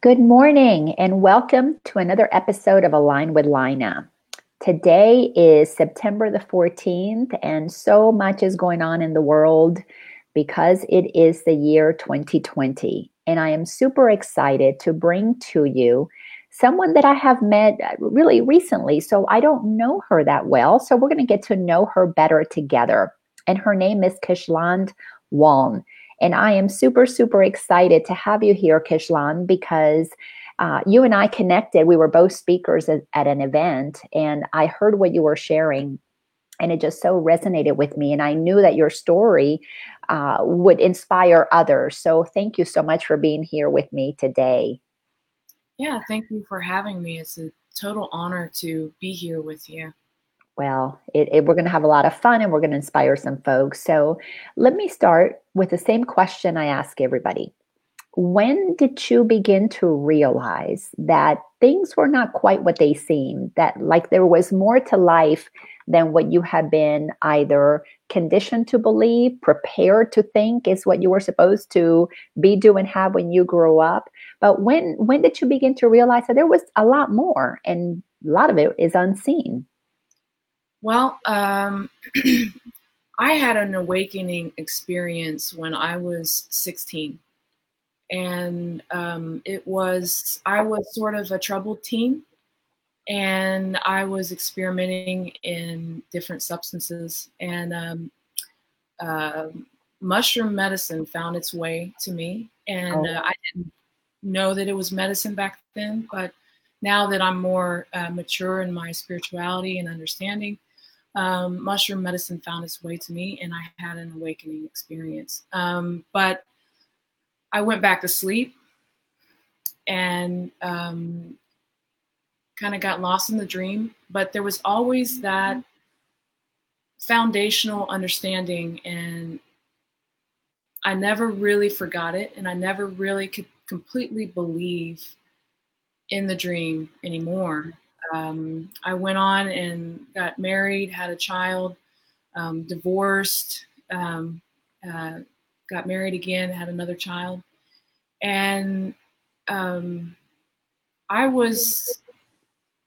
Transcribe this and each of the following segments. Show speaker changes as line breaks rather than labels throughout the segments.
Good morning and welcome to another episode of Align with Lina. Today is September the 14th, and so much is going on in the world because it is the year 2020. And I am super excited to bring to you someone that I have met uh, really recently. So I don't know her that well. So we're going to get to know her better together. And her name is Kishland Waln. And I am super, super excited to have you here, Kishlan, because uh, you and I connected. We were both speakers at, at an event, and I heard what you were sharing, and it just so resonated with me. And I knew that your story uh, would inspire others. So thank you so much for being here with me today.
Yeah, thank you for having me. It's a total honor to be here with you
well, it, it, we're going to have a lot of fun and we're going to inspire some folks. So let me start with the same question I ask everybody. When did you begin to realize that things were not quite what they seemed, that like there was more to life than what you had been either conditioned to believe, prepared to think is what you were supposed to be, do, and have when you grew up? But when when did you begin to realize that there was a lot more and a lot of it is unseen?
Well, um, I had an awakening experience when I was 16. And um, it was, I was sort of a troubled teen. And I was experimenting in different substances. And um, uh, mushroom medicine found its way to me. And oh. uh, I didn't know that it was medicine back then. But now that I'm more uh, mature in my spirituality and understanding, um, mushroom medicine found its way to me and I had an awakening experience. Um, but I went back to sleep and um, kind of got lost in the dream. But there was always that foundational understanding, and I never really forgot it, and I never really could completely believe in the dream anymore um, I went on and got married, had a child, um, divorced, um, uh, got married again, had another child, and um, I was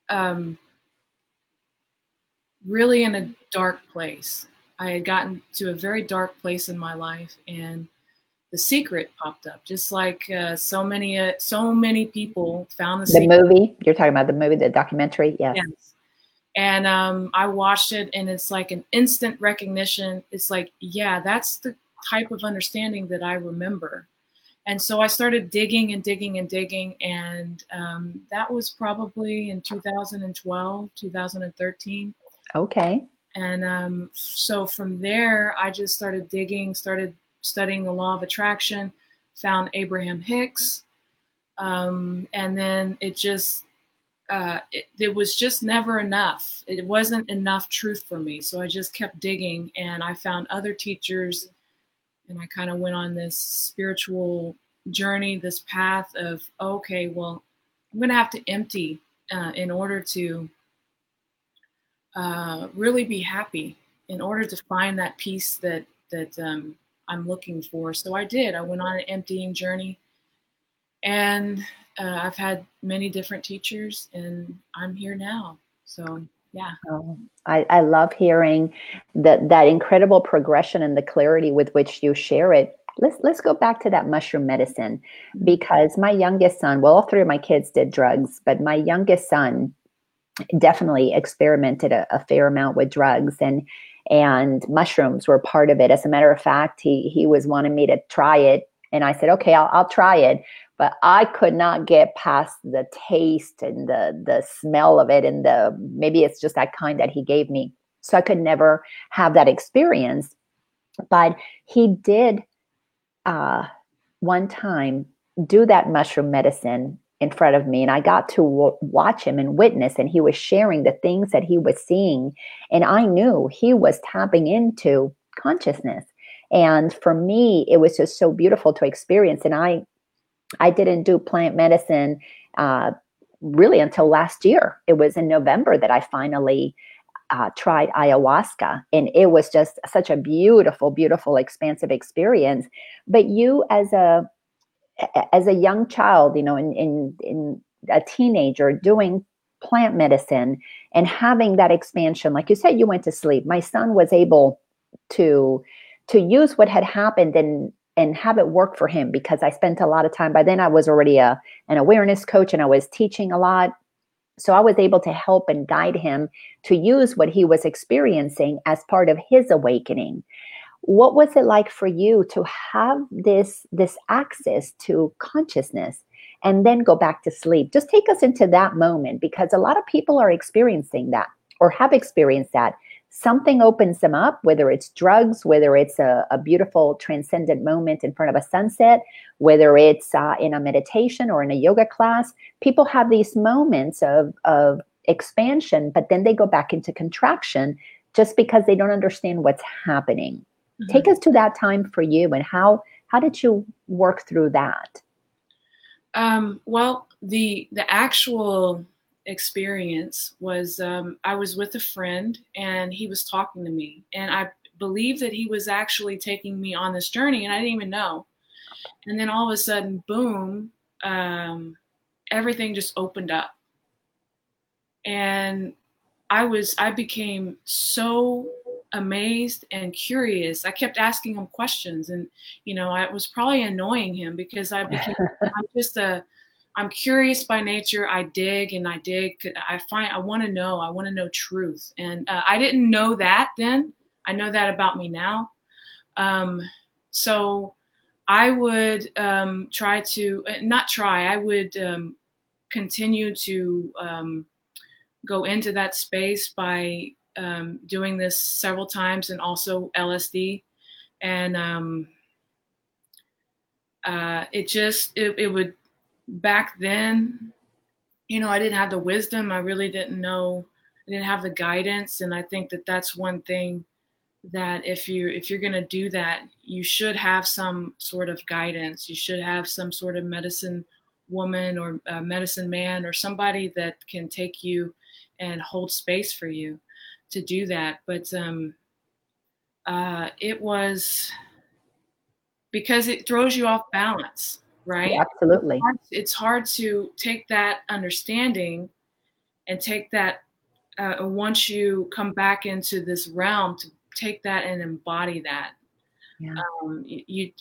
um, really in a dark place. I had gotten to a very dark place in my life, and the Secret popped up, just like uh, so many uh, so many people found the,
the movie. You're talking about the movie, the documentary, yes. yes.
And um, I watched it, and it's like an instant recognition. It's like, yeah, that's the type of understanding that I remember. And so I started digging and digging and digging, and um, that was probably in 2012, 2013.
Okay.
And um, so from there, I just started digging, started studying the law of attraction, found Abraham Hicks, um, and then it just uh, it, it, was just never enough. It wasn't enough truth for me, so I just kept digging, and I found other teachers, and I kind of went on this spiritual journey, this path of okay, well, I'm going to have to empty uh, in order to uh, really be happy, in order to find that peace that that um, I'm looking for. So I did. I went on an emptying journey, and uh, I've had many different teachers, and I'm here now. So yeah.
Oh, I, I love hearing that that incredible progression and the clarity with which you share it. Let's let's go back to that mushroom medicine mm-hmm. because my youngest son, well, all three of my kids did drugs, but my youngest son definitely experimented a, a fair amount with drugs and and mushrooms were part of it. As a matter of fact, he he was wanting me to try it, and I said, okay, I'll, I'll try it. But I could not get past the taste and the the smell of it, and the maybe it's just that kind that he gave me. So I could never have that experience. But he did uh, one time do that mushroom medicine in front of me and I got to w- watch him and witness and he was sharing the things that he was seeing and I knew he was tapping into consciousness. And for me it was just so beautiful to experience and I I didn't do plant medicine uh, really until last year. It was in November that I finally uh, tried ayahuasca and it was just such a beautiful beautiful expansive experience. But you as a as a young child, you know, in in in a teenager doing plant medicine and having that expansion. Like you said you went to sleep. My son was able to to use what had happened and and have it work for him because I spent a lot of time by then I was already a an awareness coach and I was teaching a lot. So I was able to help and guide him to use what he was experiencing as part of his awakening what was it like for you to have this this access to consciousness and then go back to sleep? Just take us into that moment because a lot of people are experiencing that or have experienced that. Something opens them up whether it's drugs whether it's a, a beautiful transcendent moment in front of a sunset whether it's uh, in a meditation or in a yoga class. People have these moments of of expansion but then they go back into contraction just because they don't understand what's happening Mm-hmm. Take us to that time for you and how how did you work through that?
Um, well, the the actual experience was um, I was with a friend and he was talking to me, and I believe that he was actually taking me on this journey, and I didn't even know. And then all of a sudden, boom, um, everything just opened up, and I was I became so amazed and curious. I kept asking him questions, and you know, I was probably annoying him because I became I'm just a I'm curious by nature. I dig and I dig. I find I want to know. I want to know truth, and uh, I didn't know that then. I know that about me now. Um, so I would um, try to uh, not try. I would um, continue to um, go into that space by um, doing this several times and also LSD. And um, uh, it just, it, it would, back then, you know, I didn't have the wisdom. I really didn't know, I didn't have the guidance. And I think that that's one thing that if you if you're going to do that you should have some sort of guidance you should have some sort of medicine woman or medicine man or somebody that can take you and hold space for you to do that. But um, uh, it was because it throws you off balance, right?
Yeah, absolutely.
It's hard, it's hard, to take that understanding and take that uh, once you come back into this realm to take that and embody that. Yeah. Um, you,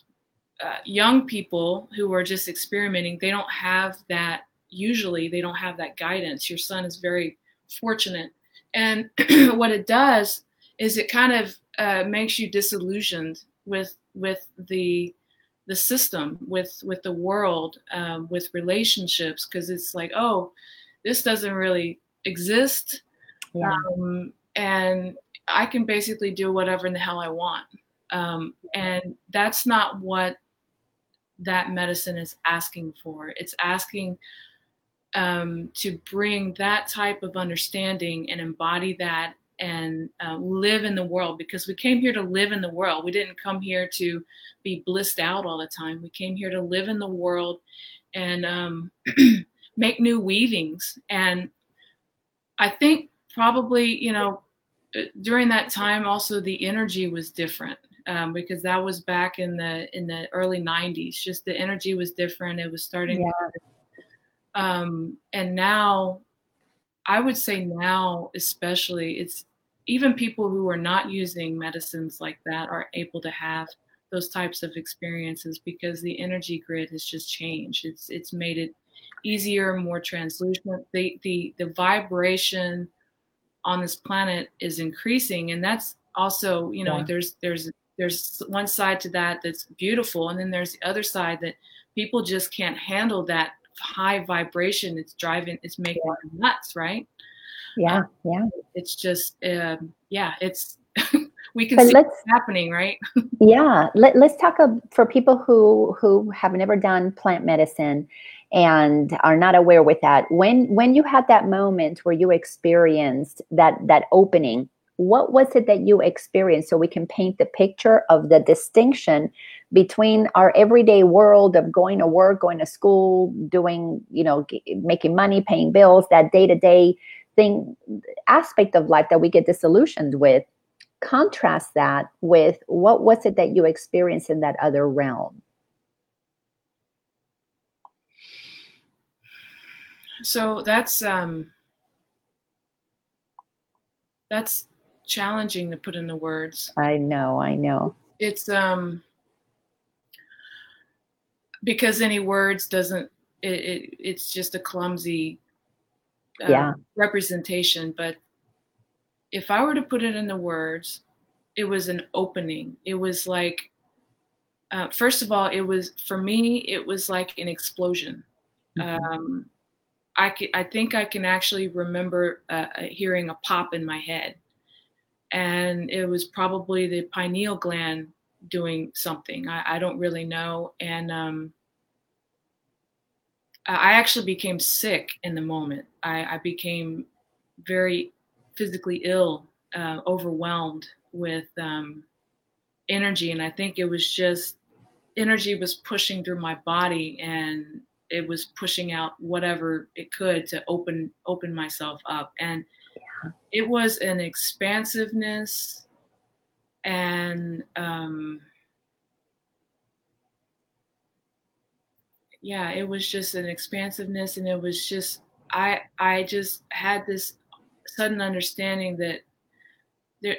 uh, young people who are just experimenting, they don't have that. Usually, they don't have that guidance. Your son is very fortunate and what it does is it kind of uh, makes you disillusioned with with the the system, with with the world, um, with relationships, because it's like, oh, this doesn't really exist, yeah. um, and I can basically do whatever in the hell I want, um, and that's not what that medicine is asking for. It's asking um, to bring that type of understanding and embody that and uh, live in the world because we came here to live in the world. We didn't come here to be blissed out all the time. We came here to live in the world and um, make new weavings. And I think probably, you know, uh, during that time also the energy was different um, because that was back in the in the early 90s. Just the energy was different. It was starting yeah. Um, and now, I would say now, especially, it's even people who are not using medicines like that are able to have those types of experiences because the energy grid has just changed. It's it's made it easier, more translucent. The the the vibration on this planet is increasing, and that's also you know yeah. there's there's there's one side to that that's beautiful, and then there's the other side that people just can't handle that high vibration it's driving it's making yeah. nuts right?
Yeah um, yeah.
it's just um, yeah it's we can but see what's happening right?
Yeah Let, let's talk for people who who have never done plant medicine and are not aware with that when when you had that moment where you experienced that that opening what was it that you experienced? So we can paint the picture of the distinction between our everyday world of going to work going to school doing you know making money paying bills that day-to-day thing aspect of life that we get disillusioned with. Contrast that with what was it that you experienced in that other realm?
So that's um that's challenging to put into words
I know, I know.
it's um because any words doesn't it, it it's just a clumsy uh,
Yeah.
representation but if i were to put it into words it was an opening it was like uh, first of all it was for me it was like an explosion
Mhm.
um, I, ca- I think i can actually remember uh, uh, hearing a pop in my head and it was probably the pineal gland doing something. I, I don't really know. And um, I actually became sick in the moment. I, I became very physically ill, uh, overwhelmed with um, energy. And I think it was just energy was pushing through my body and it was pushing out whatever it could to open open myself up and it was an expansiveness and um, yeah it was just an expansiveness and it was just i i just had this sudden understanding that there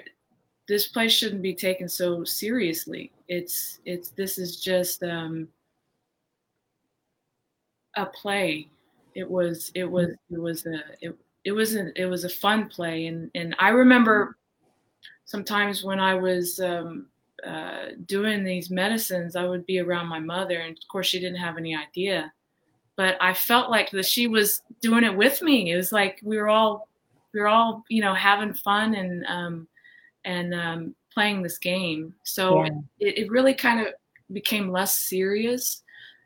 this place shouldn't be taken so seriously. It's it's this is just um a play. It was it was it was a it, it was a, it was a fun play and and i remember sometimes when i was um uh, doing these medicines, I would be around my mother, and of course, she didn't have any idea. But I felt like that she was doing it with me. It was like we were all, we were all, you know, having fun and um, and um, playing this game. So
Yeah.
it, it really kind of became less serious.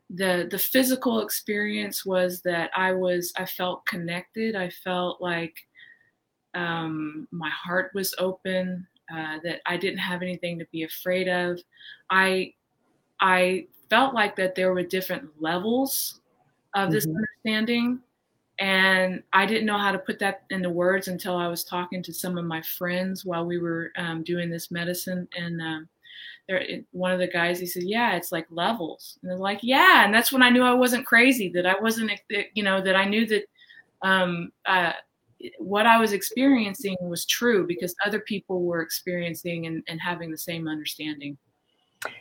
The The physical experience was that I was, I felt connected. I felt like um, my heart was open uh, that I didn't have anything to be afraid of. I I felt like that there were different levels of this
Mhm.
understanding, and I didn't know how to put that into words until I was talking to some of my friends while we were um, doing this medicine. And um, there, one of the guys he said, "Yeah, it's like levels," and they're like, "Yeah," and that's when I knew I wasn't crazy. That I wasn't, you know, that I knew that. Um, uh, what I was experiencing was true because other people were experiencing and, and having the same understanding.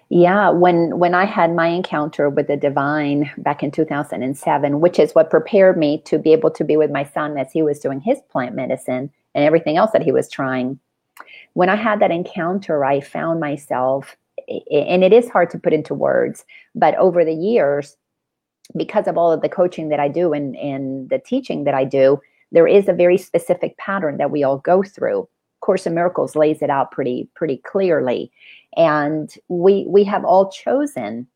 Yeah, when when I had my encounter with the divine back in 2007, which is what prepared me to be able to be with my son as he was doing his plant medicine and everything else that he was trying. When I had that encounter, I found myself and it is hard to put into words, but over the years because of all of the coaching that I do and and the teaching that I do, there is a very specific pattern that we all go through. Course in Miracles lays it out pretty pretty clearly and we we have all chosen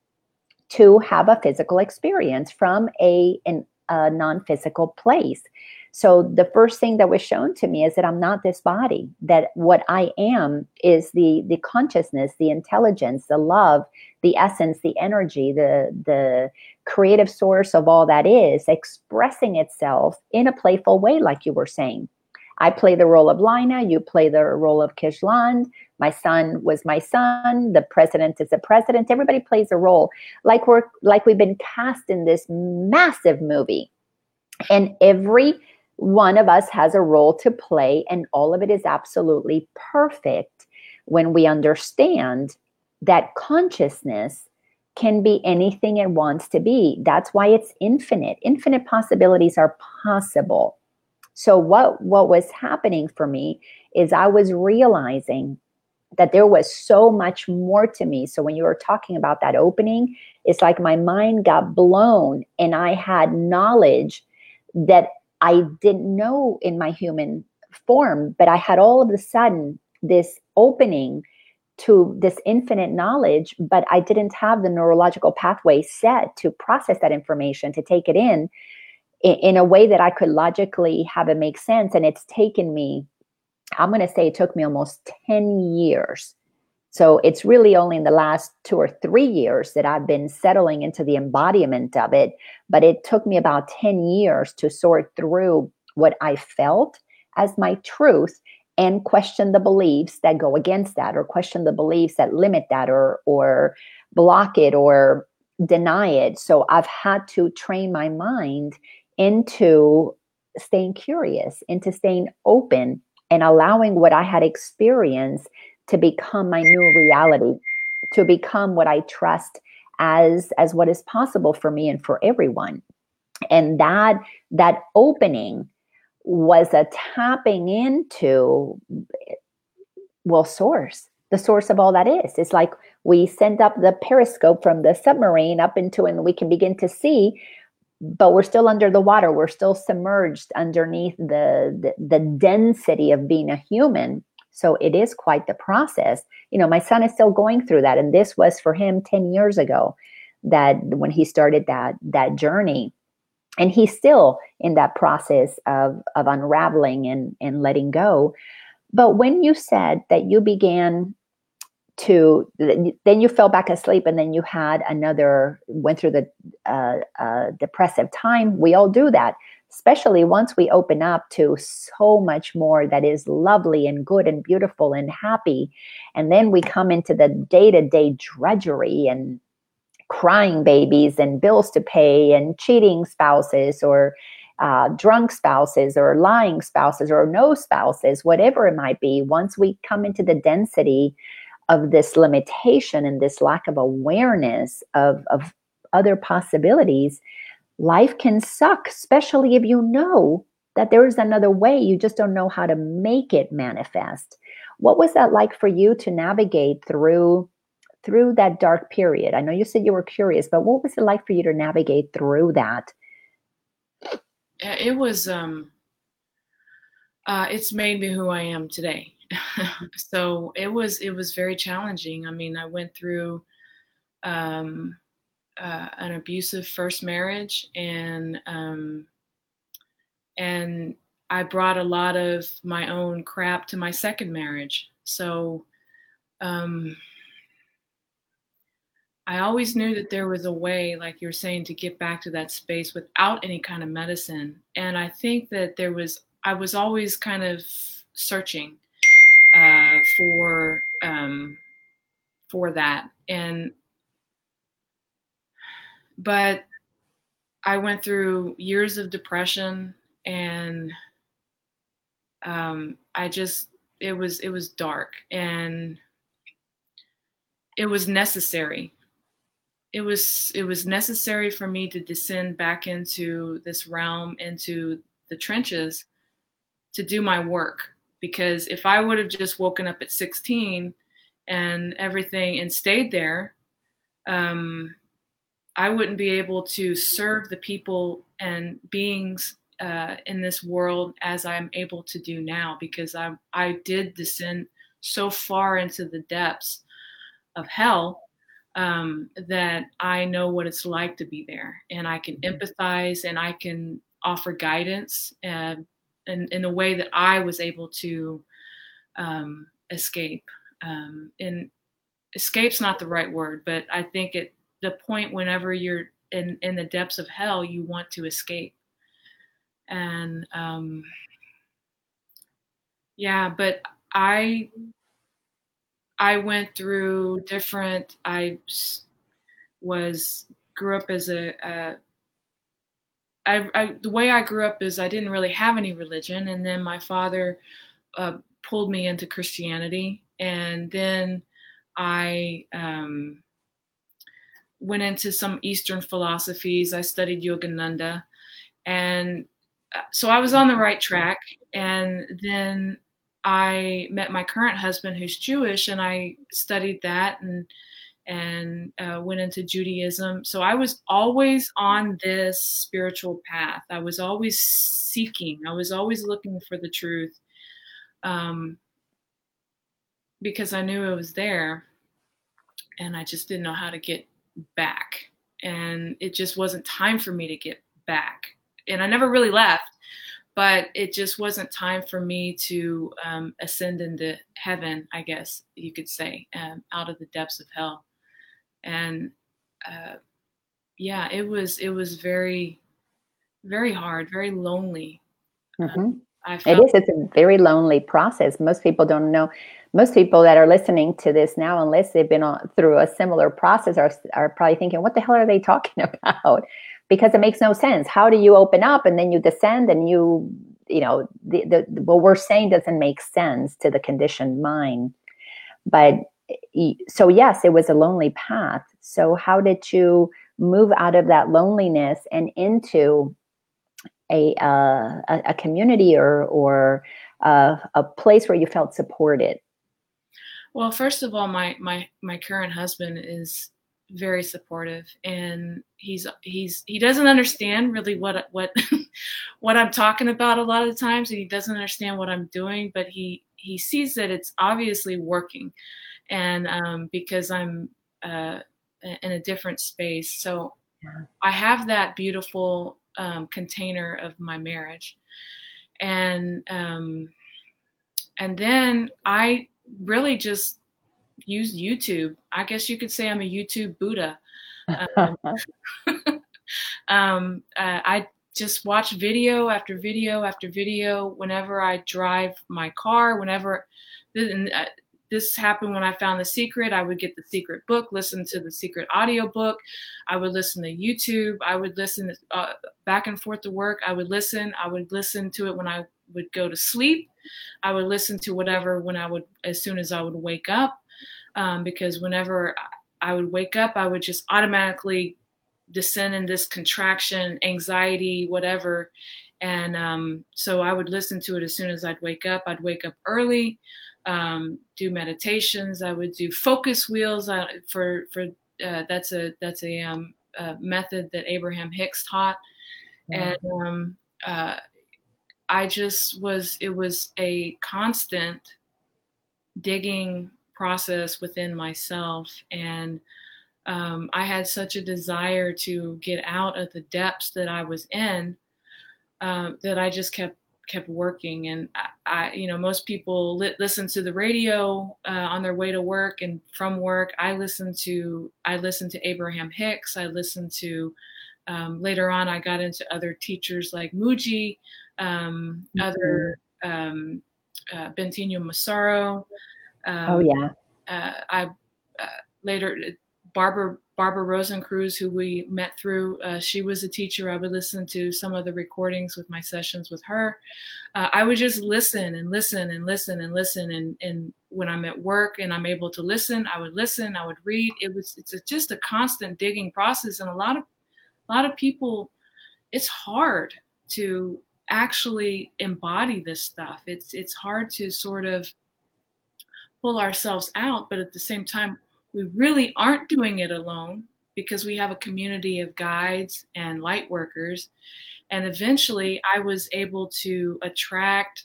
to have a physical experience from a an, a non-physical place so the first thing that was shown to me is that i'm not this body that what i am is the the consciousness the intelligence the love the essence the energy the the creative source of all that is expressing itself in a playful way like you were saying. I play the role of lina you play the role of kishland. My son was my son the president is the president. Everybody plays a role. Like we're like we've been cast in this massive movie. And every one of us has a role to play and all of it is absolutely perfect when we understand that consciousness can be anything it wants to be. That's why it's infinite. Infinite possibilities are possible. So what what was happening for me is i was realizing that there was so much more to me. So when you were talking about that opening, it's like my mind got blown and I had knowledge that I didn't know in my human form, but I had all of a sudden this opening to this infinite knowledge, but I didn't have the neurological pathway set to process that information, to take it in in, a way that I could logically have it make sense. And it's taken me I'm going to say it took me almost 10 years. So it's really only in the last two or three years that I've been settling into the embodiment of it. But it took me about 10 years to sort through what I felt as my truth and question the beliefs that go against that or question the beliefs that limit that or or block it or deny it. So I've had to train my mind into staying curious, into staying open and allowing what I had experienced to become my new reality, to become what I trust as as what is possible for me and for everyone. And that that opening was a tapping into well source the source of all that is. It's like we send up the periscope from the submarine up into and we can begin to see but we're still under the water. We're still submerged underneath the, the the, density of being a human so it is quite the process. You know my son is still going through that and this was for him 10 years ago that when he started that that journey. And he's still in that process of of unraveling and and letting go. But when you said that you began to then you fell back asleep and then you had another went through the uh, uh, depressive time we all do that especially once we open up to so much more that is lovely and good and beautiful and happy. And then we come into the day-to-day drudgery and crying babies and bills to pay and cheating spouses or uh, drunk spouses or lying spouses or no spouses, whatever it might be, once we come into the density of this limitation and this lack of awareness of, of other possibilities, life can suck, especially if you know that there is another way. You just don't know how to make it manifest. What was that like for you to navigate through through that dark period? I know you said you were curious, but what was it like for you to navigate through that?
It was um uh, it's made me who I am today. so it was it was very challenging. I mean, I went through um, uh, an abusive first marriage, and um, and I brought a lot of my own crap to my second marriage. So um, I always knew that there was a way, like you're saying, to get back to that space without any kind of medicine. And I think that there was, I was always kind of searching uh, for um, for that. And but I went through years of depression, and um, I just it was it was dark, and it was necessary. It was it was necessary for me to descend back into this realm, into the trenches, to do my work because if I would have just woken up at 16 and everything and stayed there, um, I wouldn't be able to serve the people and beings uh, in this world as I'm able to do now because I I did descend so far into the depths of hell um, that I know what it's like to be there and I can mm-hmm. empathize and I can offer guidance and in, in the way that I was able to um, escape. Um, and escape's not the right word, but I think at the point whenever you're in, in the depths of hell, you want to escape. And um, yeah, but I I went through different. I was grew up as a, a I, I, the way I grew up is I didn't really have any religion, and then my father uh, pulled me into Christianity, and then I um, went into some Eastern philosophies. I studied Yogananda, and uh, so I was on the right track. And then I met my current husband, who's Jewish, and I studied that and and uh, went into Judaism. So I was always on this spiritual path. I was always seeking, I was always looking for the truth um, because I knew it was there and I just didn't know how to get back. And it just wasn't time for me to get back. And I never really left, but it just wasn't time for me to um, ascend into heaven, I guess you could say, um, out of the depths of hell and uh, yeah, it was it was very very hard, very lonely.
Mm-hmm. Uh, it is. It's a very lonely process. Most people don't know. Most people that are listening to this now, unless they've been on, through a similar process, are are probably thinking, "What the hell are they talking about?" because it makes no sense. How do you open up and then you descend and you, you know, the, the, what we're saying doesn't make sense to the conditioned mind. But so, yes, it was a lonely path. So, how did you move out of that loneliness and into a, uh, a, community or, or uh, a place where you felt supported?
Well, first of all, my, my, my current husband is very supportive and he's he's he doesn't understand really what what what I'm talking about a lot of the times and he doesn't understand what I'm doing but he he sees that it's obviously working and um, because I'm uh, in a different space so. I have that beautiful um, container of my marriage and um, and then I really just use YouTube. I guess you could say I'm a YouTube Buddha. Um, um, uh, I just watch video after video after video whenever I drive my car. Whenever uh, this happened when I found the secret, I would get the secret book, listen to the secret audio book. I would listen to YouTube. I would listen uh, back and forth to work. I would listen. I would listen to it when I would go to sleep. I would listen to whatever when I would, as soon as I would wake up um, because whenever I would wake up, I would just automatically descend in this contraction, anxiety, whatever. And um, so I would listen to it as soon as I'd wake up. I'd wake up early, um, do meditations. I would do focus wheels uh, for for uh, that's a that's a, um, a, method that Abraham Hicks taught, and um, uh, I just was it was a constant digging process within myself. And um, I had such a desire to get out of the depths that I was in uh, that I just kept kept working. And I, I you know, most people li- listen to the radio uh, on their way to work and from work. I listened to I listened to Abraham Hicks. I listened to um, later on. I got into other teachers like Mooji, um, mm-hmm. other um, uh, Bentinho Massaro.
Oh, um, yeah.
Uh, I uh, later Barbara Barbara Rosencruz, who we met through, uh, she was a teacher. I would listen to some of the recordings with my sessions with her. Uh, I would just listen and listen and listen and listen. And, and when I'm at work and I'm able to listen, I would listen. I would read. It was it's a, just a constant digging process. And a lot of a lot of people, it's hard to actually embody this stuff. It's it's hard to sort of pull ourselves out, but at the same time, we really aren't doing it alone because we have a community of guides and light workers. And eventually, I was able to attract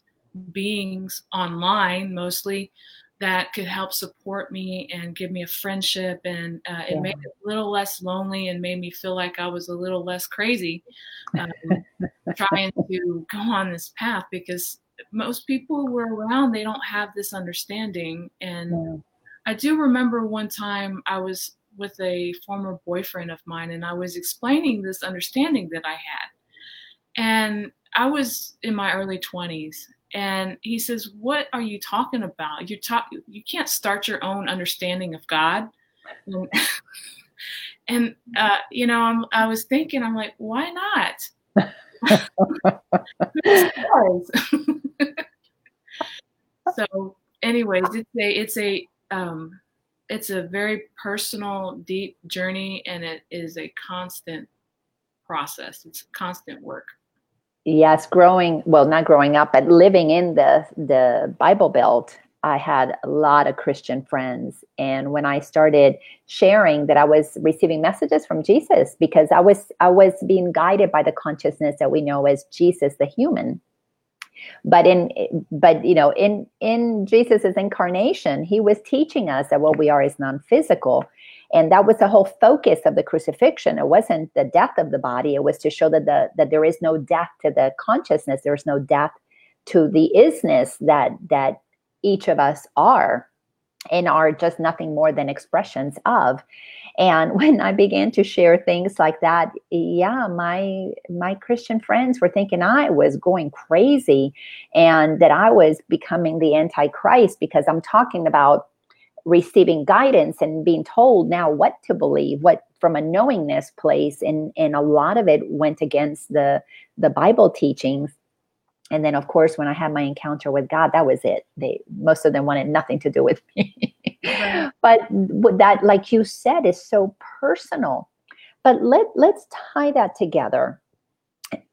beings online mostly that could help support me and give me a friendship and uh, it yeah. made it a little less lonely and made me feel like i was a little less crazy um, trying to go on this path because most people who are around they don't have this understanding and yeah. I do remember one time i was with a former boyfriend of mine and i was explaining this understanding that i had. And i was in my early 20s and he says what are you talking about? You talk you can't start your own understanding of god. And, and uh, you know I'm, i was thinking i'm like why not? So, anyways, it's a it's a um, it's a very personal, deep journey, and it is a constant process. It's constant work.
Yes, growing well, not growing up, but living in the the Bible Belt. I had a lot of Christian friends. And when I started sharing that I was receiving messages from Jesus because I was I was being guided by the consciousness that we know as Jesus the human but in but you know in in jesus's incarnation he was teaching us that what we are is non-physical. And that was the whole focus of the crucifixion. It wasn't the death of the body. It was to show that the that there is no death to the consciousness. There's no death to the isness that that each of us are and are just nothing more than expressions of. And when i began to share things like that yeah my my christian friends were thinking i was going crazy and that i was becoming the antichrist because i'm talking about receiving guidance and being told now what to believe what from a knowingness place. And and a lot of it went against the the bible teachings and then of course when i had my encounter with god that was it. They most of them wanted nothing to do with me. Right. but that like you said is so personal. But let let's tie that together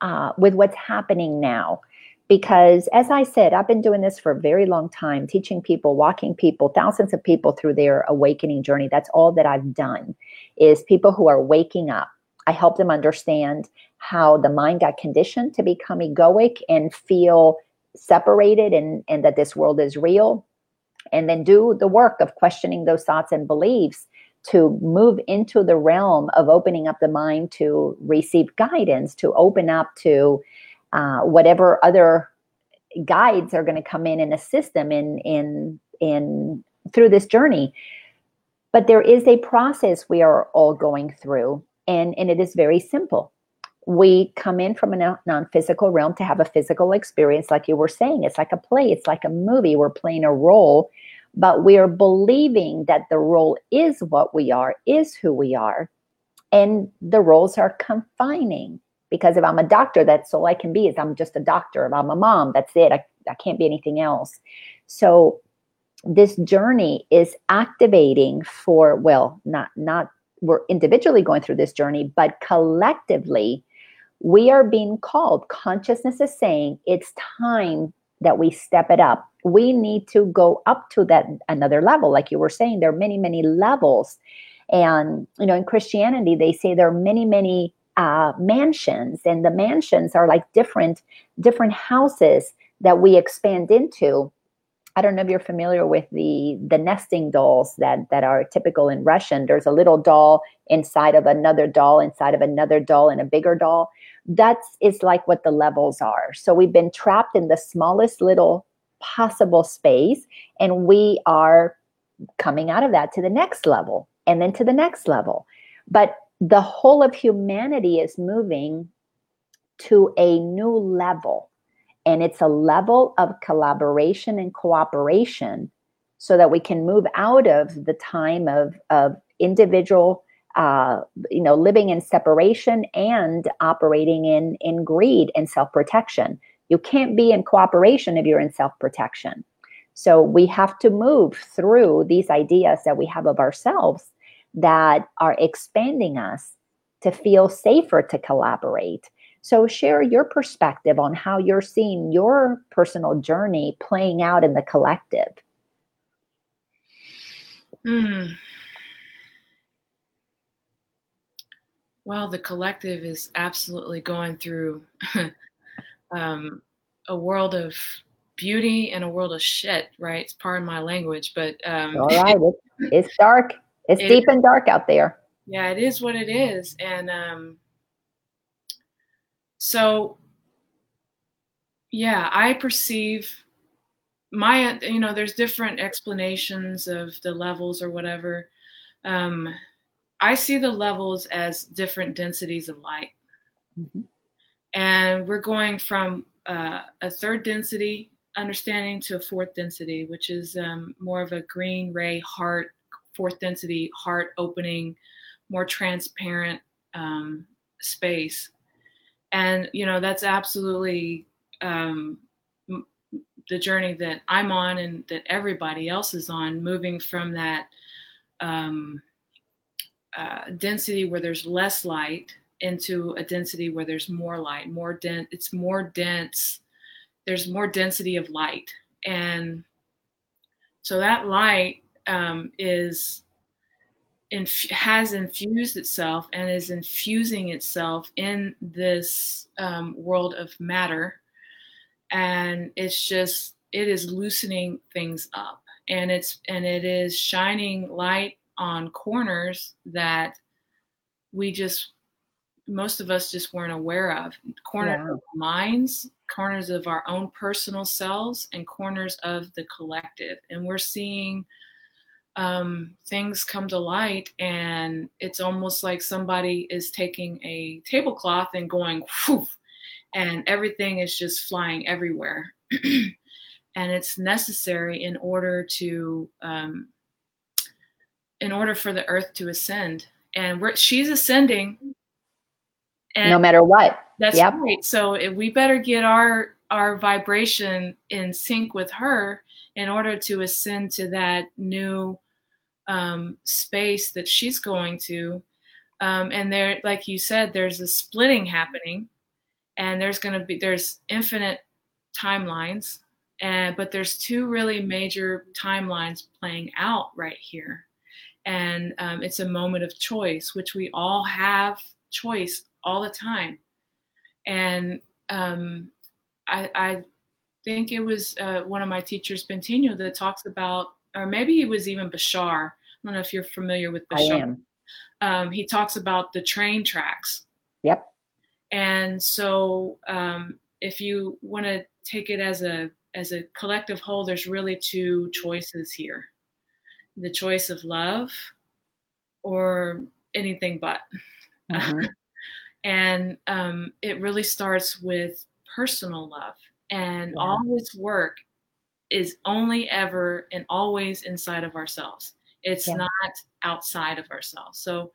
uh, with what's happening now. Because as i said i've been doing this for a very long time teaching people walking people thousands of people through their awakening journey. That's all that i've done is people who are waking up. I help them understand how the mind got conditioned to become egoic and feel separated and, and that this world is real and then do the work of questioning those thoughts and beliefs to move into the realm of opening up the mind to receive guidance to open up to uh, whatever other guides are going to come in and assist them in in in through this journey. But there is a process we are all going through and and it is very simple we come in from a non-physical realm to have a physical experience like you were saying it's like a play it's like a movie we're playing a role but we are believing that the role is what we are is who we are and the roles are confining because if I'm a doctor, that's all I can be is I'm just a doctor. If I'm a mom, that's it. I, I can't be anything else. So this journey is activating for, well, not not we're individually going through this journey, but collectively, we are being called. Consciousness is saying it's time that we step it up. We need to go up to that another level. Like you were saying, there are many, many levels. And you know, in Christianity, they say there are many, many uh, mansions, and the mansions are like different different houses that we expand into. I don't know if you're familiar with the the nesting dolls that that are typical in Russian. There's a little doll inside of another doll, inside of another doll, and a bigger doll. That's is like what the levels are. So we've been trapped in the smallest little possible space, and we are coming out of that to the next level, and then to the next level. But the whole of humanity is moving to a new level. And it's a level of collaboration and cooperation so that we can move out of the time of, of individual, uh, you know, living in separation and operating in, in greed and self protection. You can't be in cooperation if you're in self protection. So we have to move through these ideas that we have of ourselves that are expanding us to feel safer to collaborate. So, share your perspective on how you're seeing your personal journey playing out in the collective.
Hmm. Well, the collective is absolutely going through um, a world of beauty and a world of shit, right? It's part of my language, but um,
all right, it's dark. It's it, deep and dark out there.
Yeah, it is what it is. And um, so, yeah, I perceive my, you know, there's different explanations of the levels or whatever. Um, I see the levels as different densities of light. Mm-hmm. And we're going from uh, a third density understanding to a fourth density, which is um, more of a green ray heart fourth density heart opening, more transparent um, space. And, you know, that's absolutely um, the journey that I'm on and that everybody else is on, moving from that um, density where there's less light into a density where there's more light, more dense. It's more dense. There's more density of light. And so that light um, is inf- has infused itself and is infusing itself in this um, world of matter, and it's just it is loosening things up, and it's and it is shining light on corners that we just most of us just weren't aware of. Corners yeah. of minds corners of our own personal selves and corners of the collective. And we're seeing um, things come to light and it's almost like somebody is taking a tablecloth and going whew, and everything is just flying everywhere. And it's necessary in order to um, in order for the earth to ascend and we're she's ascending.
no matter what.
That's yep. right. So we better get our our vibration in sync with her in order to ascend to that new um, space that she's going to. Um, and there, like you said, there's a splitting happening, and there's going to be there's infinite timelines, and but there's two really major timelines playing out right here, and um, it's a moment of choice, which we all have choice all the time, and um, I, I think it was uh, one of my teachers, Bentinho, that talks about, or maybe it was even Bashar. I don't know if you're familiar with Bashar. I am. Um, he talks about the train tracks.
Yep.
And so, um, if you want to take it as a as a collective whole, there's really two choices here: the choice of love, or anything but. Mm-hmm. and um, it really starts with personal love and yeah. all this work is only ever and always inside of ourselves. It's yeah. not outside of ourselves. So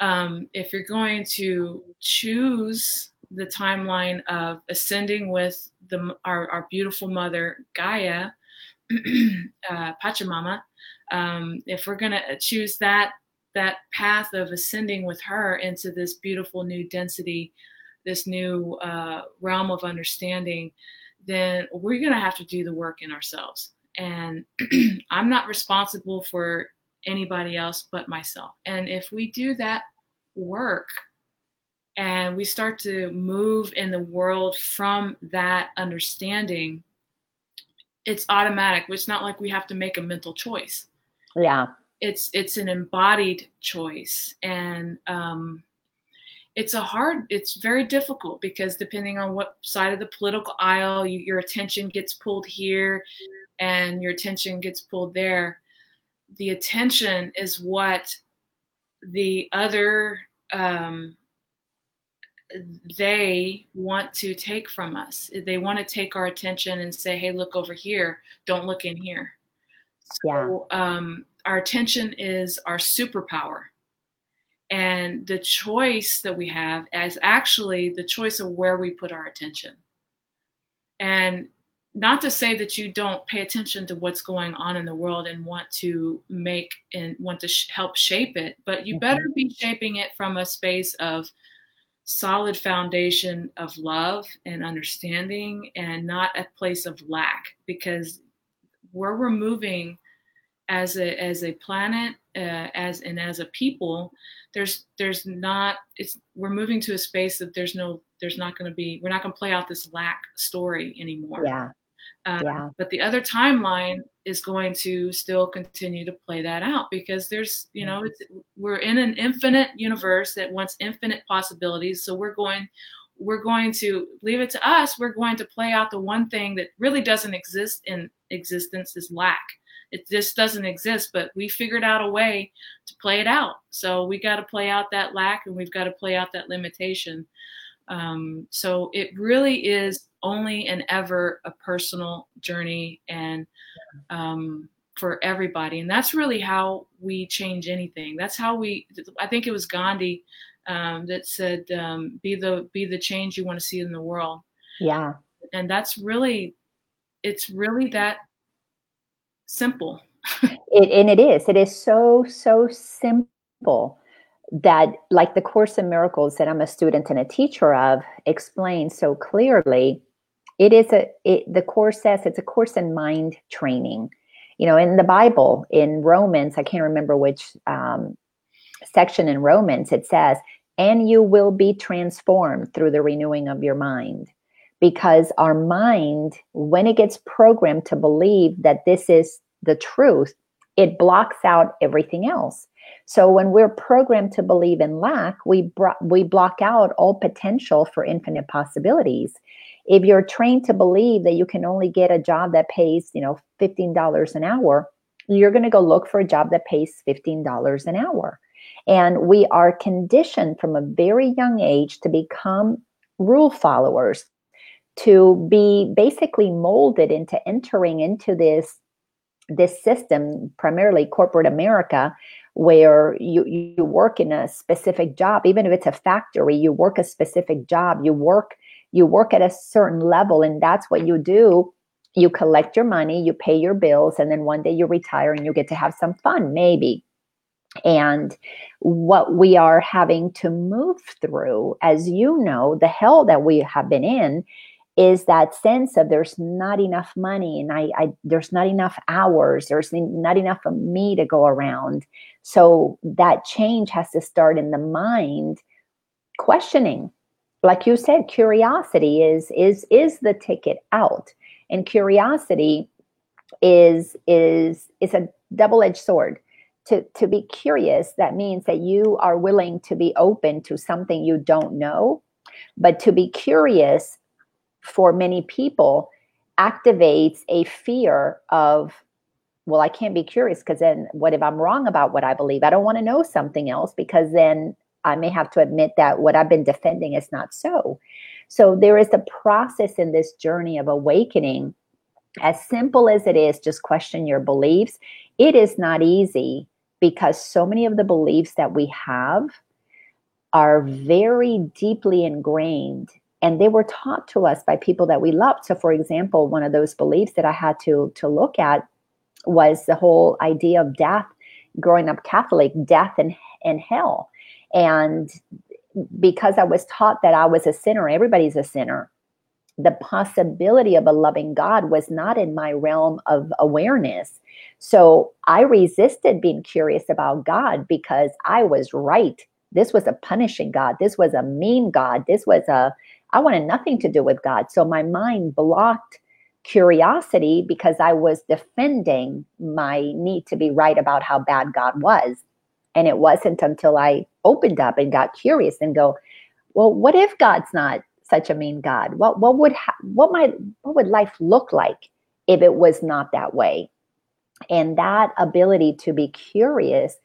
um, if you're going to choose the timeline of ascending with the our, our beautiful mother Gaia, uh, Pachamama, um, if we're going to choose that that path of ascending with her into this beautiful new density this new uh, realm of understanding, then we're going to have to do the work in ourselves. And I'm not responsible for anybody else but myself. And if we do that work and we start to move in the world from that understanding, it's automatic. It's not like we have to make a mental choice.
Yeah.
It's it's an embodied choice. And um it's a hard it's very difficult because depending on what side of the political aisle you, your attention gets pulled here and your attention gets pulled there the attention is what the other um, they want to take from us they want to take our attention and say hey look over here don't look in here so yeah. um, our attention is our superpower and the choice that we have is actually the choice of where we put our attention. And not to say that you don't pay attention to what's going on in the world and want to make and want to sh- help shape it, but you better be shaping it from a space of solid foundation of love and understanding and not a place of lack because where we're moving as a as a planet uh, as and as a people there's there's not it's we're moving to a space that there's no there's not going to be we're not going to play out this lack story anymore
yeah
um, yeah. But the other timeline is going to still continue to play that out because there's, you know, we're in an infinite universe that wants infinite possibilities. So we're going, we're going to leave it to us. We're going to play out the one thing that really doesn't exist in existence is lack. It just doesn't exist, but we figured out a way to play it out. So we got to play out that lack and we've got to play out that limitation. Um, so it really is only and ever a personal journey and um, for everybody. And that's really how we change anything. That's how we, I think it was Gandhi um, that said, um, be the, be the change you want to see in the world.
Yeah.
And that's really, it's really that simple.
it, and it is. It is so, so simple that, like the Course in Miracles that I'm a student and a teacher of, explains so clearly. It is a, it, the Course says it's a course in mind training. You know, in the Bible, in Romans, I can't remember which um, section in Romans, it says, and you will be transformed through the renewing of your mind because our mind, when it gets programmed to believe that this is the truth, it blocks out everything else. So when we're programmed to believe in lack, we bro- we block out all potential for infinite possibilities. If you're trained to believe that you can only get a job that pays, you know, $15 an hour, you're going to go look for a job that pays $15 an hour. And we are conditioned from a very young age to become rule followers, to be basically molded into entering into this this system, primarily corporate America, where you you work in a specific job, even if it's a factory, you work a specific job, you work you work at a certain level, and that's what you do. You collect your money, you pay your bills, and then one day you retire and you get to have some fun, maybe. And what we are having to move through, as you know, the hell that we have been in is that sense of there's not enough money and I, I there's not enough hours there's not enough of me to go around. So that change has to start in the mind questioning. Like you said curiosity is is is the ticket out. And curiosity is is is a double-edged sword to to be curious that means that you are willing to be open to something you don't know. But to be curious for many people activates a fear of well i can't be curious because then what if i'm wrong about what i believe? I don't want to know something else because then i may have to admit that what i've been defending is not so. So there is a process in this journey of awakening. As simple as it is just question your beliefs. It is not easy because so many of the beliefs that we have are very deeply ingrained and they were taught to us by people that we loved. So for example one of those beliefs that i had to to look at was the whole idea of death growing up catholic death and, and hell. And because i was taught that i was a sinner everybody's a sinner the possibility of a loving god was not in my realm of awareness so i resisted being curious about god because i was right this was a punishing god this was a mean god this was a I wanted nothing to do with God. So my mind blocked curiosity because I was defending my need to be right about how bad God was. And it wasn't until I opened up and got curious and go, well, what if God's not such a mean God? What what would ha- what might what would life look like if it was not that way? And that ability to be curious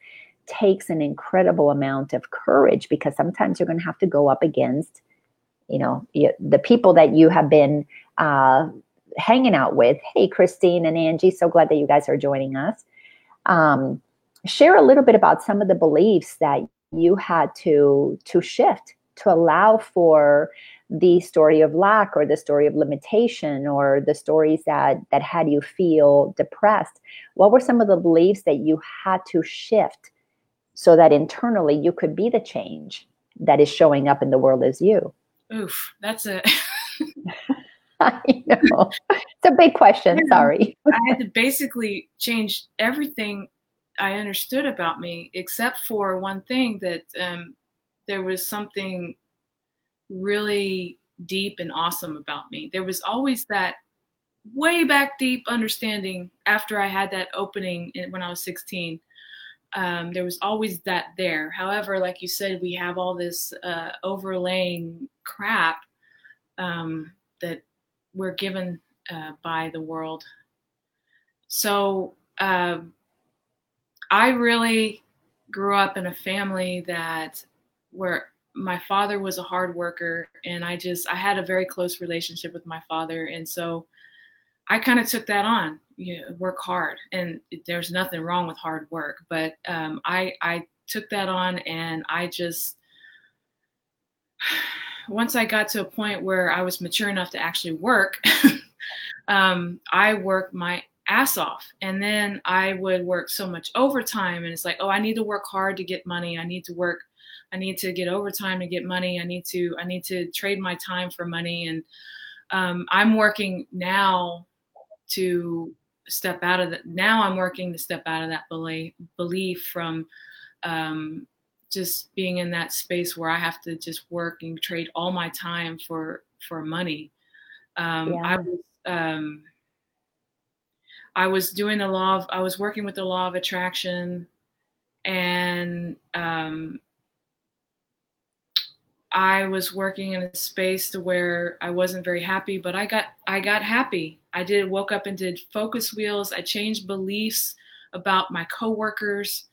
takes an incredible amount of courage because sometimes you're going to have to go up against you know the people that you have been uh, hanging out with hey christine and angie so glad that you guys are joining us um, share a little bit about some of the beliefs that you had to to shift to allow for the story of lack or the story of limitation or the stories that that had you feel depressed what were some of the beliefs that you had to shift so that internally you could be the change that is showing up in the world as you
Oof, that's a.
I know. It's a big question. Sorry.
I had to basically change everything I understood about me, except for one thing that um, there was something really deep and awesome about me. There was always that way back deep understanding after I had that opening when I was 16 um, there was always that there. However, like you said, we have all this uh, overlaying crap um, that we're given uh, by the world. So uh, I really grew up in a family that where my father was a hard worker and I just I had a very close relationship with my father and so I kind of took that on you know, work hard and there's nothing wrong with hard work but um, I, I took that on and i just once i got to a point where i was mature enough to actually work um, i worked my ass off and then i would work so much overtime and it's like oh i need to work hard to get money. I need to work i need to get overtime to get money i need to i need to trade my time for money and um, i'm working now to step out of that. Now I'm working to step out of that belief, belief from um, just being in that space where I have to just work and trade all my time for for money. Um, yeah. I was um, I was doing the law of I was working with the law of attraction, and um, I was working in a space to where I wasn't very happy, but I got I got happy. I did woke up and did focus wheels. I changed beliefs about my coworkers,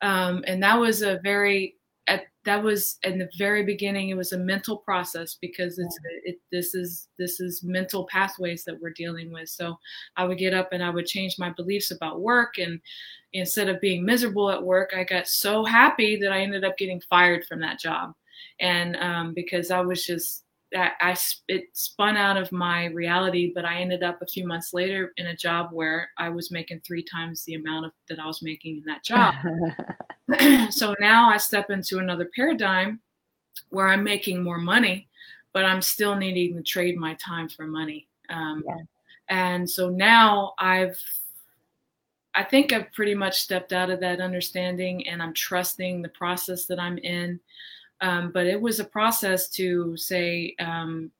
um, and that was a very at that was in the very beginning it was a mental process because it's it, this is this is mental pathways that we're dealing with so i would get up and i would change my beliefs about work and instead of being miserable at work i got so happy that i ended up getting fired from that job and um, because i was just I, it spun out of my reality, but I ended up a few months later in a job where I was making three times the amount of that I was making in that job. so now I step into another paradigm where I'm making more money, but I'm still needing to trade my time for money. Um, yeah. And so now I've, I think I've pretty much stepped out of that understanding and I'm trusting the process that I'm in. Um, but it was a process to say, um,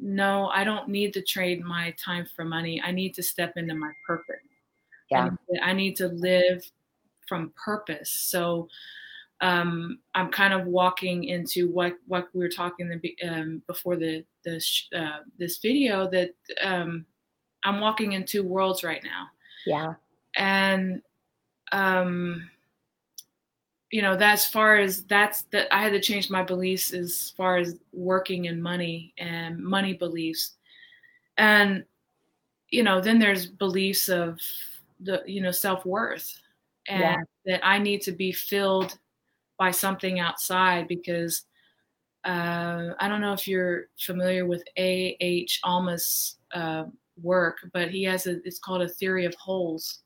no, I don't need to trade my time for money. I need to step into my purpose. Yeah. I need to live from purpose. So um, I'm kind of walking into what what we were talking the, um, before the the uh, this video that um, I'm walking in two worlds right now.
Yeah.
And um, you know, that's far as that's that I had to change my beliefs as far as working and money and money beliefs. And, you know, then there's beliefs of the, you know, self worth and yeah. that I need to be filled by something outside because uh, I don't know if you're familiar with A. H. Almaas uh, work, but he has a, it's called a theory of holes.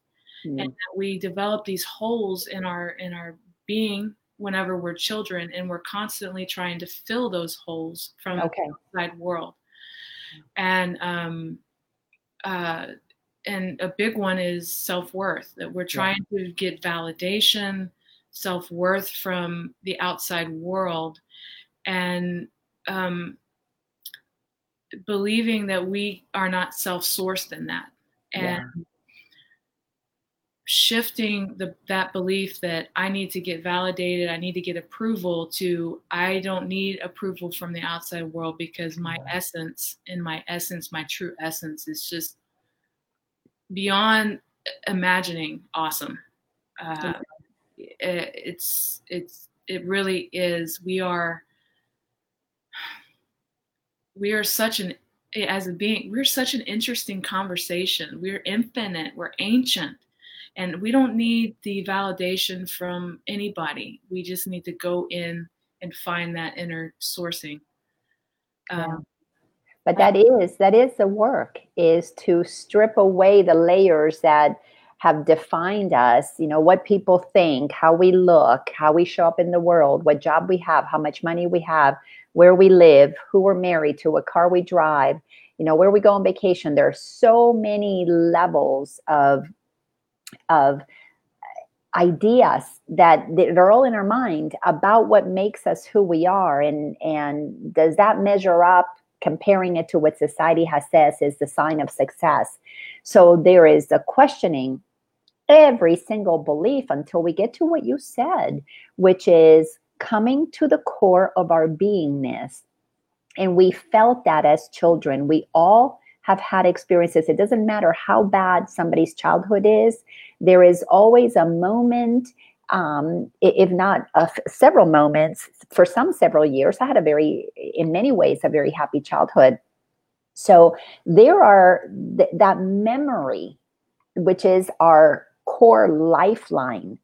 Mm. And we develop these holes in our in our being whenever we're children and we're constantly trying to fill those holes from okay. the outside world and um uh and a big one is self-worth that we're trying yeah. to get validation self-worth from the outside world and um believing that we are not self-sourced in that and yeah shifting the, that belief that I need to get validated, I need to get approval to I don't need approval from the outside world because my essence, in my essence, my true essence is just beyond imagining awesome. Uh, it, it's it's it really is. We are we are such an as a being we're such an interesting conversation. We're infinite. We're ancient and we don't need the validation from anybody. We just need to go in and find that inner sourcing.
Um, yeah. But that is that is the work is to strip away the layers that have defined us, you know, what people think, how we look, how we show up in the world, what job we have, how much money we have, where we live, who we're married to, what car we drive, you know, where we go on vacation. There are so many levels of of ideas that they're all in our mind about what makes us who we are. And and does that measure up comparing it to what society has says is the sign of success? So there is a questioning every single belief until we get to what you said which is coming to the core of our beingness. And we felt that as children. We all have had experiences. It doesn't matter how bad somebody's childhood is, there is always a moment, um, if not several moments, for some several years. I had a very, in many ways, a very happy childhood. So there are th- that memory, which is our core lifeline,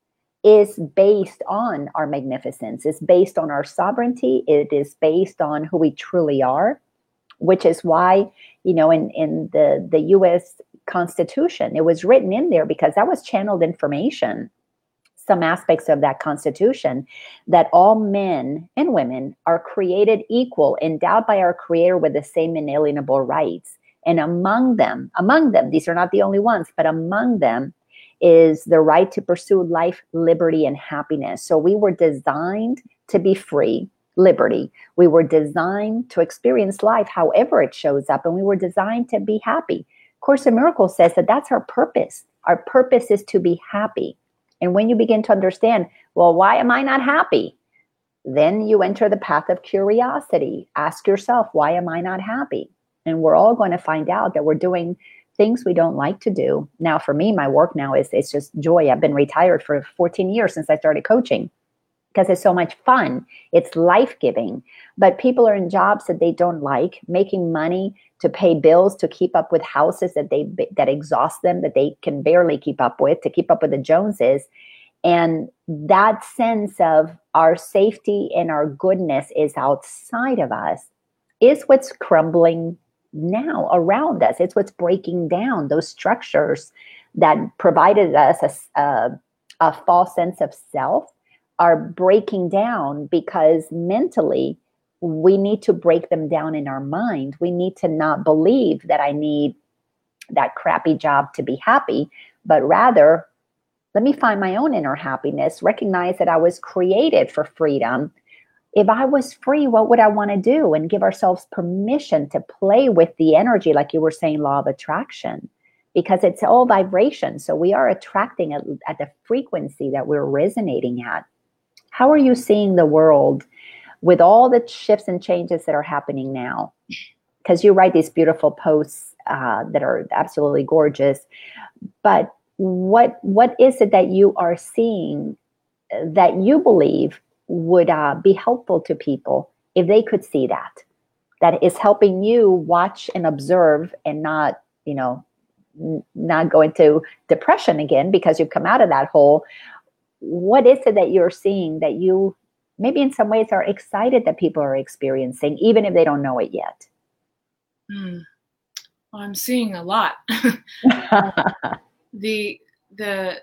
is based on our magnificence, is based on our sovereignty, it is based on who we truly are which is why you know in in the the US constitution it was written in there because that was channeled information some aspects of that constitution that all men and women are created equal endowed by our creator with the same inalienable rights. And among them among them these are not the only ones but among them is the right to pursue life liberty and happiness. So we were designed to be free liberty. We were designed to experience life however it shows up, and we were designed to be happy. Course in Miracles says that that's our purpose. Our purpose is to be happy. And when you begin to understand, well, why am I not happy? Then you enter the path of curiosity. Ask yourself, why am I not happy? And we're all going to find out that we're doing things we don't like to do. Now, for me, my work now is it's just joy. I've been retired for 14 years since I started coaching because it's so much fun. It's life giving. But people are in jobs that they don't like, making money to pay bills, to keep up with houses that they that exhaust them, that they can barely keep up with, to keep up with the Joneses. And that sense of our safety and our goodness is outside of us, is what's crumbling now around us. It's what's breaking down those structures that provided us a, a, a false sense of self are breaking down because mentally we need to break them down in our mind. We need to not believe that I need that crappy job to be happy, but rather let me find my own inner happiness, recognize that I was created for freedom. If I was free, what would I want to do? And give ourselves permission to play with the energy, like you were saying, law of attraction, because it's all vibration. So we are attracting at, at the frequency that we're resonating at. How are you seeing the world with all the shifts and changes that are happening now? Because you write these beautiful posts uh, that are absolutely gorgeous, but what what is it that you are seeing that you believe would uh, be helpful to people if they could see that that is helping you watch and observe and not you know not go into depression again because you've come out of that hole what is it that you're seeing that you maybe in some ways are excited that people are experiencing even if they don't know it yet
mm. well, i'm seeing a lot the the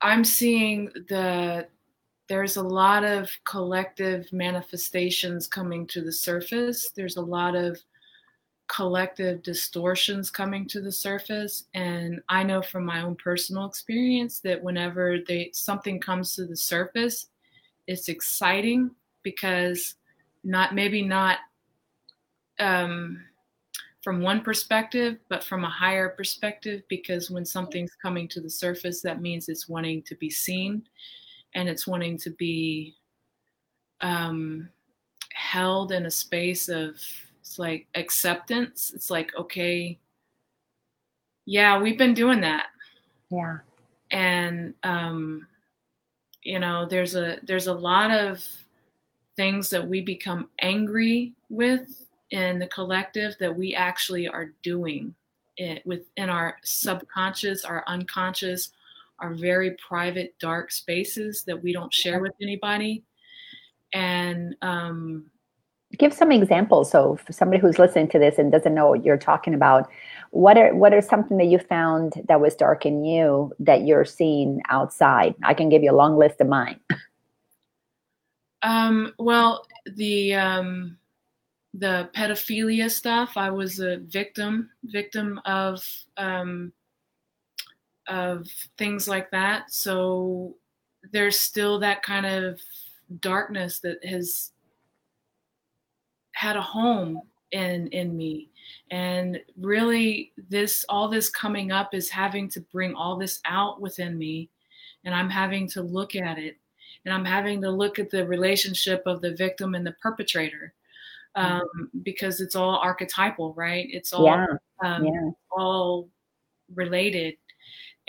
I'm seeing the there's a lot of collective manifestations coming to the surface. There's a lot of collective distortions coming to the surface. And I know from my own personal experience that whenever they something comes to the surface it's exciting because not maybe not um, from one perspective, but from a higher perspective, because when something's coming to the surface, that means it's wanting to be seen and it's wanting to be um, held in a space of it's like acceptance. It's like, okay, yeah, we've been doing that.
Yeah.
And um, you know, there's a there's a lot of things that we become angry with in the collective that we actually are doing it within our subconscious, our unconscious, our very private, dark spaces that we don't share with anybody. And um,
give some examples. So, for somebody who's listening to this and doesn't know what you're talking about, what are what are something that you found that was dark in you that you're seeing outside? I can give you a long list of mine.
Um, well, the um, the pedophilia stuff. I was a victim, victim of um, of things like that. So there's still that kind of darkness that has had a home in in me and really this all this coming up is having to bring all this out within me and i'm having to look at it and i'm having to look at the relationship of the victim and the perpetrator Mm-hmm. um, because it's all archetypal, right? It's all
yeah.
Um,
yeah.
all related,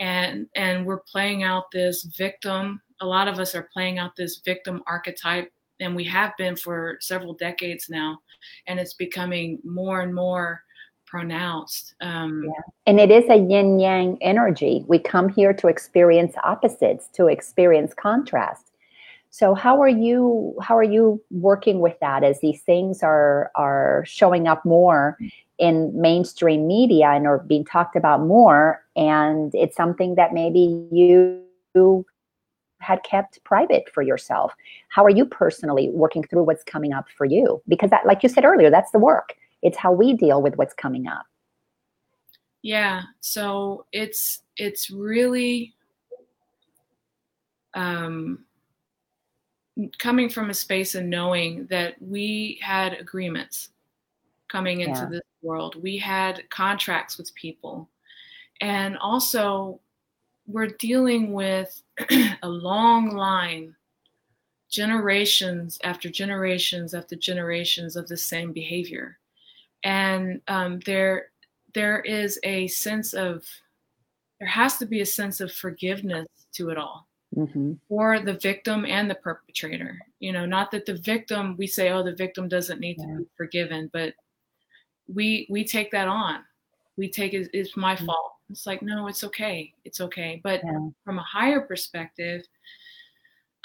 and and we're playing out this victim. A lot of us are playing out this victim archetype, and we have been for several decades now, and it's becoming more and more pronounced. Um,
yeah. And it is a yin yang energy. We come here to experience opposites, to experience contrast. So how are you how are you working with that as these things are are showing up more in mainstream media and are being talked about more and it's something that maybe you had kept private for yourself. How are you personally working through what's coming up for you? Because that like you said earlier, that's the work. It's how we deal with what's coming up.
Yeah, so it's it's really um coming from a space of knowing that we had agreements coming into yeah. this world. We had contracts with people. And also, we're dealing with a long line, generations after generations after generations of the same behavior. And um, there, there is a sense of, there has to be a sense of forgiveness to it all
hmm
for the victim and the perpetrator. You know, not that the victim we say, oh, the victim doesn't need
Yeah.
to be forgiven, but we we take that on. We take it, it's my
Mm.
fault. It's like, no, it's okay. It's okay. But
Yeah.
from a higher perspective,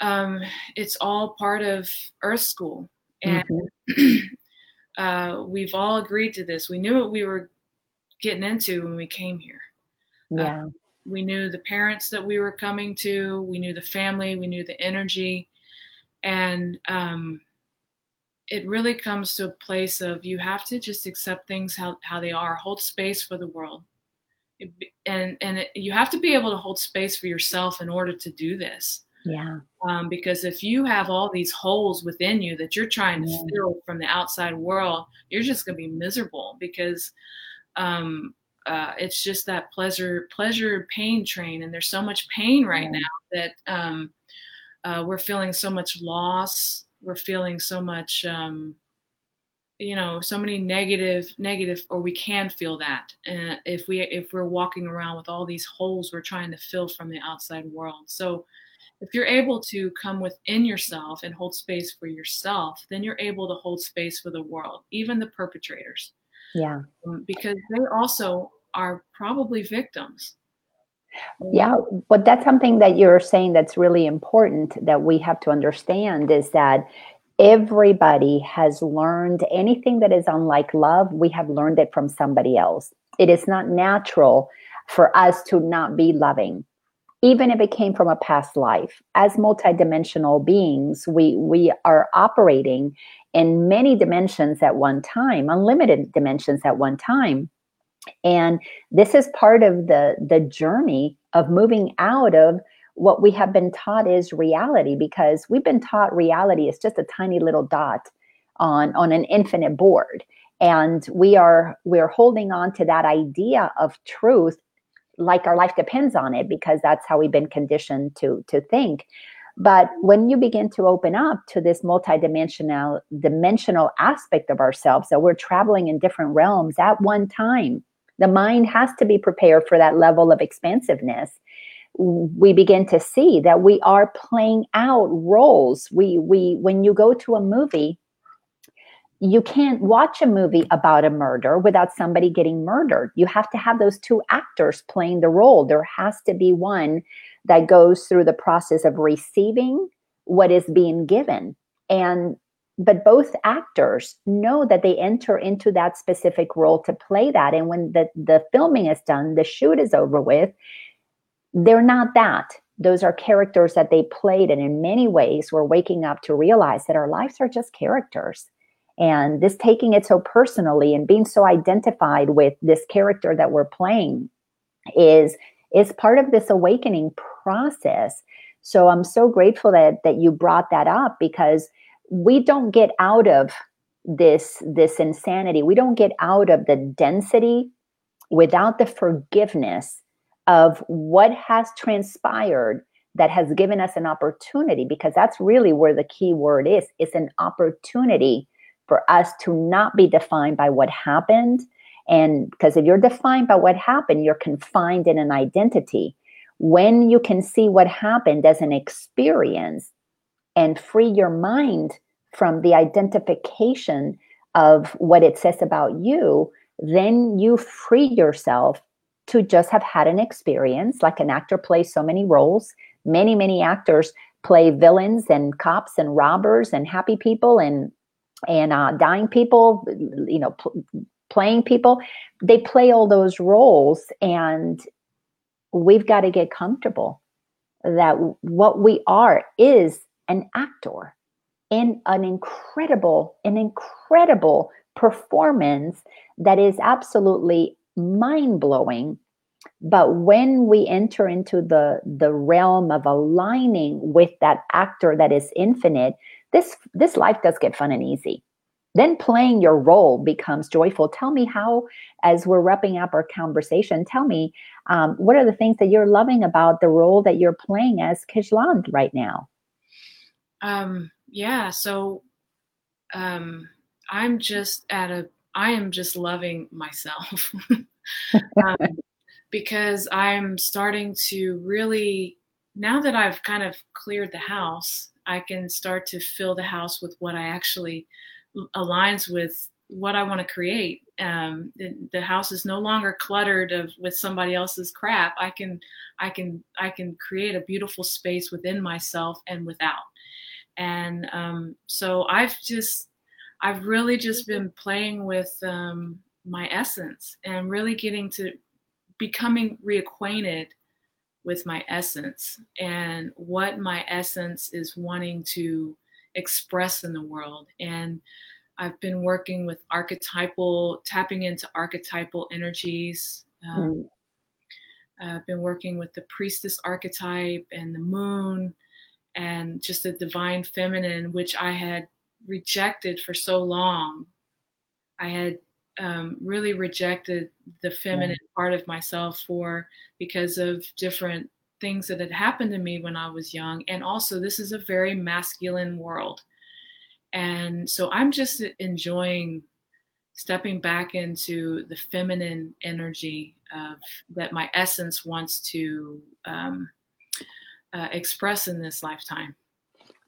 um, it's all part of Earth School. And
Mhm.
uh, we've all agreed to this. We knew what we were getting into when we came here.
Yeah.
We knew the parents that we were coming to, we knew the family, we knew the energy. And um, it really comes to a place of you have to just accept things how, how they are, hold space for the world. And and it, you have to be able to hold space for yourself in order to do this.
Yeah.
Um, because if you have all these holes within you that you're trying to
Yeah.
fill from the outside world, you're just going to be miserable because um, uh, it's just that pleasure, pleasure, pain train, and there's so much pain right
Yeah.
now that um, uh, we're feeling so much loss. We're feeling so much, um, you know, so many negative, negative, or we can feel that. And if we if we're walking around with all these holes we're trying to fill from the outside world, so if you're able to come within yourself and hold space for yourself, then you're able to hold space for the world, even the perpetrators,
Yeah.
um, because they also are probably victims.
Yeah, but that's something that you're saying that's really important that we have to understand is that everybody has learned anything that is unlike love, we have learned it from somebody else. It is not natural for us to not be loving. Even if it came from a past life, as multidimensional beings, we we are operating in many dimensions at one time, unlimited dimensions at one time. And this is part of the the journey of moving out of what we have been taught is reality because we've been taught reality is just a tiny little dot on on an infinite board. And we are we're holding on to that idea of truth like our life depends on it because that's how we've been conditioned to to think. But when you begin to open up to this multidimensional dimensional aspect of ourselves that we're traveling in different realms at one time the mind has to be prepared for that level of expansiveness we begin to see that we are playing out roles. We we when you go to a movie you can't watch a movie about a murder without somebody getting murdered. You have to have those two actors playing the role. There has to be one that goes through the process of receiving what is being given. And but both actors know that they enter into that specific role to play that. And when the the filming is done the shoot is over with they're not that. Those are characters that they played and in many ways we're waking up to realize that our lives are just characters. And this taking it so personally and being so identified with this character that we're playing is is part of this awakening process. So i'm so grateful that that you brought that up because we don't get out of this this insanity. We don't get out of the density without the forgiveness of what has transpired that has given us an opportunity because that's really where the key word is. It's an opportunity for us to not be defined by what happened. And because if you're defined by what happened you're confined in an identity. When you can see what happened as an experience and free your mind from the identification of what it says about you then you free yourself to just have had an experience like an actor plays so many roles. Many many actors play villains and cops and robbers and happy people and and uh, dying people you know pl- playing people. They play all those roles and we've got to get comfortable that what we are is an actor in an incredible an incredible performance that is absolutely mind blowing but when we enter into the the realm of aligning with that actor that is infinite this this life does get fun and easy. Then playing your role becomes joyful. Tell me how as we're wrapping up our conversation tell me um, what are the things that you're loving about the role that you're playing as Kijland right now?
Um, yeah, so um, I'm just at a, I am just loving myself um, because I'm starting to really now that I've kind of cleared the house, I can start to fill the house with what I actually aligns with what I want to create. Um, the, the, house is no longer cluttered of with somebody else's crap. I can, I can, I can create a beautiful space within myself and without. And um, so I've just, I've really just been playing with um, my essence and really getting to becoming reacquainted with my essence and what my essence is wanting to express in the world. And I've been working with archetypal, tapping into archetypal energies. Um, mm. I've been working with the priestess archetype and the moon and just the divine feminine, which I had rejected for so long. I had um, really rejected the feminine part of myself for because of different things that had happened to me when I was young. And also, this is a very masculine world. And so I'm just enjoying stepping back into the feminine energy of, that my essence wants to um, uh, express in this lifetime.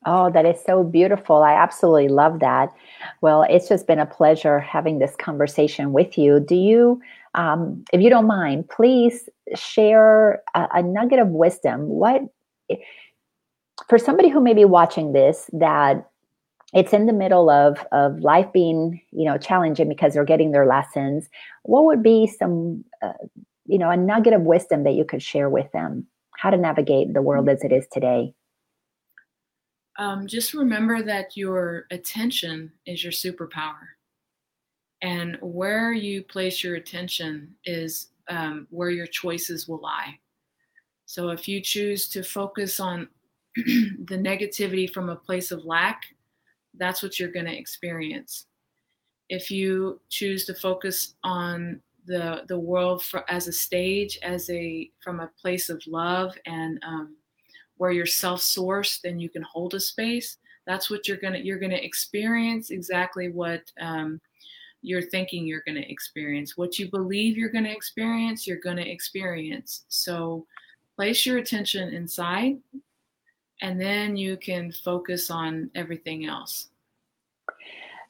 Oh, that is so beautiful. I absolutely love that. Well, it's just been a pleasure having this conversation with you. Do you, um, if you don't mind, please share a, a nugget of wisdom? What, for somebody who may be watching this, that it's in the middle of of life being you know challenging because they're getting their lessons what would be some uh, you know a nugget of wisdom that you could share with them how to navigate the world as it is today
um, just remember that your attention is your superpower. And where you place your attention is um, where your choices will lie. So if you choose to focus on the negativity from a place of lack, that's what you're going to experience. If you choose to focus on the the world for, as a stage, as a from a place of love and um, where you're self-sourced and you can hold a space. That's what you're gonna you're gonna experience exactly what um, you're thinking you're gonna experience. What you believe you're gonna experience you're gonna experience. So place your attention inside and then you can focus on everything else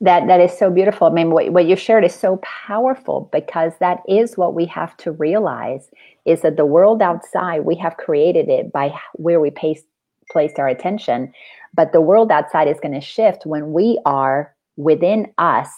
that that is so beautiful. I mean what, what you shared is so powerful because that is what we have to realize is that the world outside we have created it by where we place our attention but the world outside is going to shift when we are within us.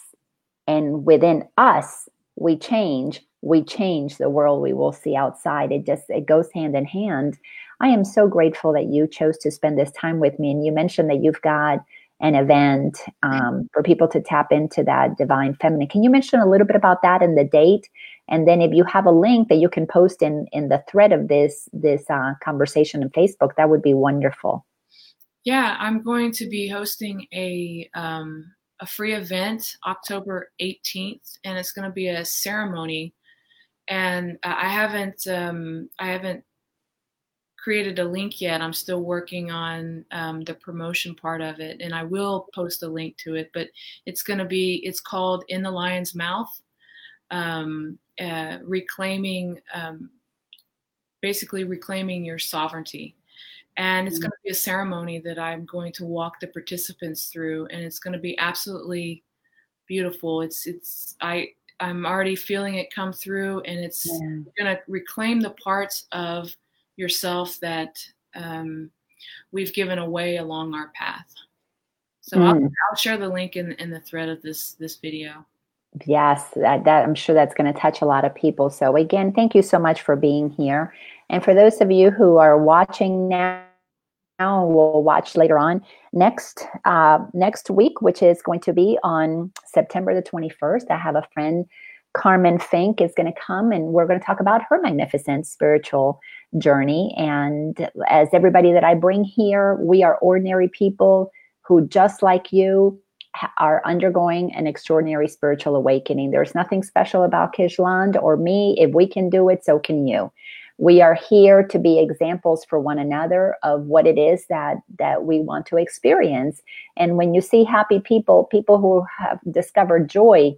And within us we change. We change the world we will see outside. It just it goes hand in hand. I am so grateful that you chose to spend this time with me and you mentioned that you've got an event um, for people to tap into that divine feminine. Can you mention a little bit about that and the date? And then if you have a link that you can post in in the thread of this this uh, conversation on Facebook, that would be wonderful.
Yeah, I'm going to be hosting a um, a free event October 18th, and it's going to be a ceremony. And uh, I haven't um, I haven't created a link yet. I'm still working on um, the promotion part of it, and I will post a link to it. But it's going to be it's called In the Lion's Mouth, um, uh, reclaiming, um, basically reclaiming your sovereignty. And it's mm-hmm. going to be a ceremony that I'm going to walk the participants through, and it's going to be absolutely beautiful. It's it's I I'm already feeling it come through, and it's yeah. going to reclaim the parts of yourself that um, we've given away along our path. So mm. I'll, hmm. I'll, share the link in, in the thread of this this video.
Yes, that, that I'm sure that's going to touch a lot of people. So again, thank you so much for being here. And for those of you who are watching now, now we'll watch later on next uh, next week, which is going to be on September the 21st. I have a friend, Carmen Fink, is going to come, and we're going to talk about her magnificent spiritual journey. And as everybody that I bring here, we are ordinary people who, just like you, are undergoing an extraordinary spiritual awakening. There's nothing special about Kijlande or me. If we can do it, so can you. We are here to be examples for one another of what it is that that we want to experience. And when you see happy people, people who have discovered joy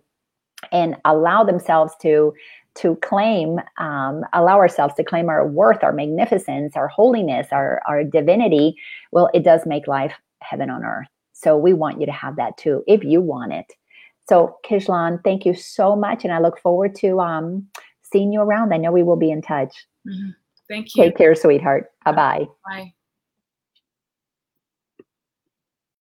and allow themselves to to claim, um, allow ourselves to claim our worth, our magnificence, our holiness, our, our divinity, well, it does make life heaven on earth. So we want you to have that too, if you want it. So Kishlan, thank you so much. And I look forward to um, seeing you around. I know we will be in touch.
Mm-hmm. Thank you.
Take care, sweetheart. Bye-bye.
Bye.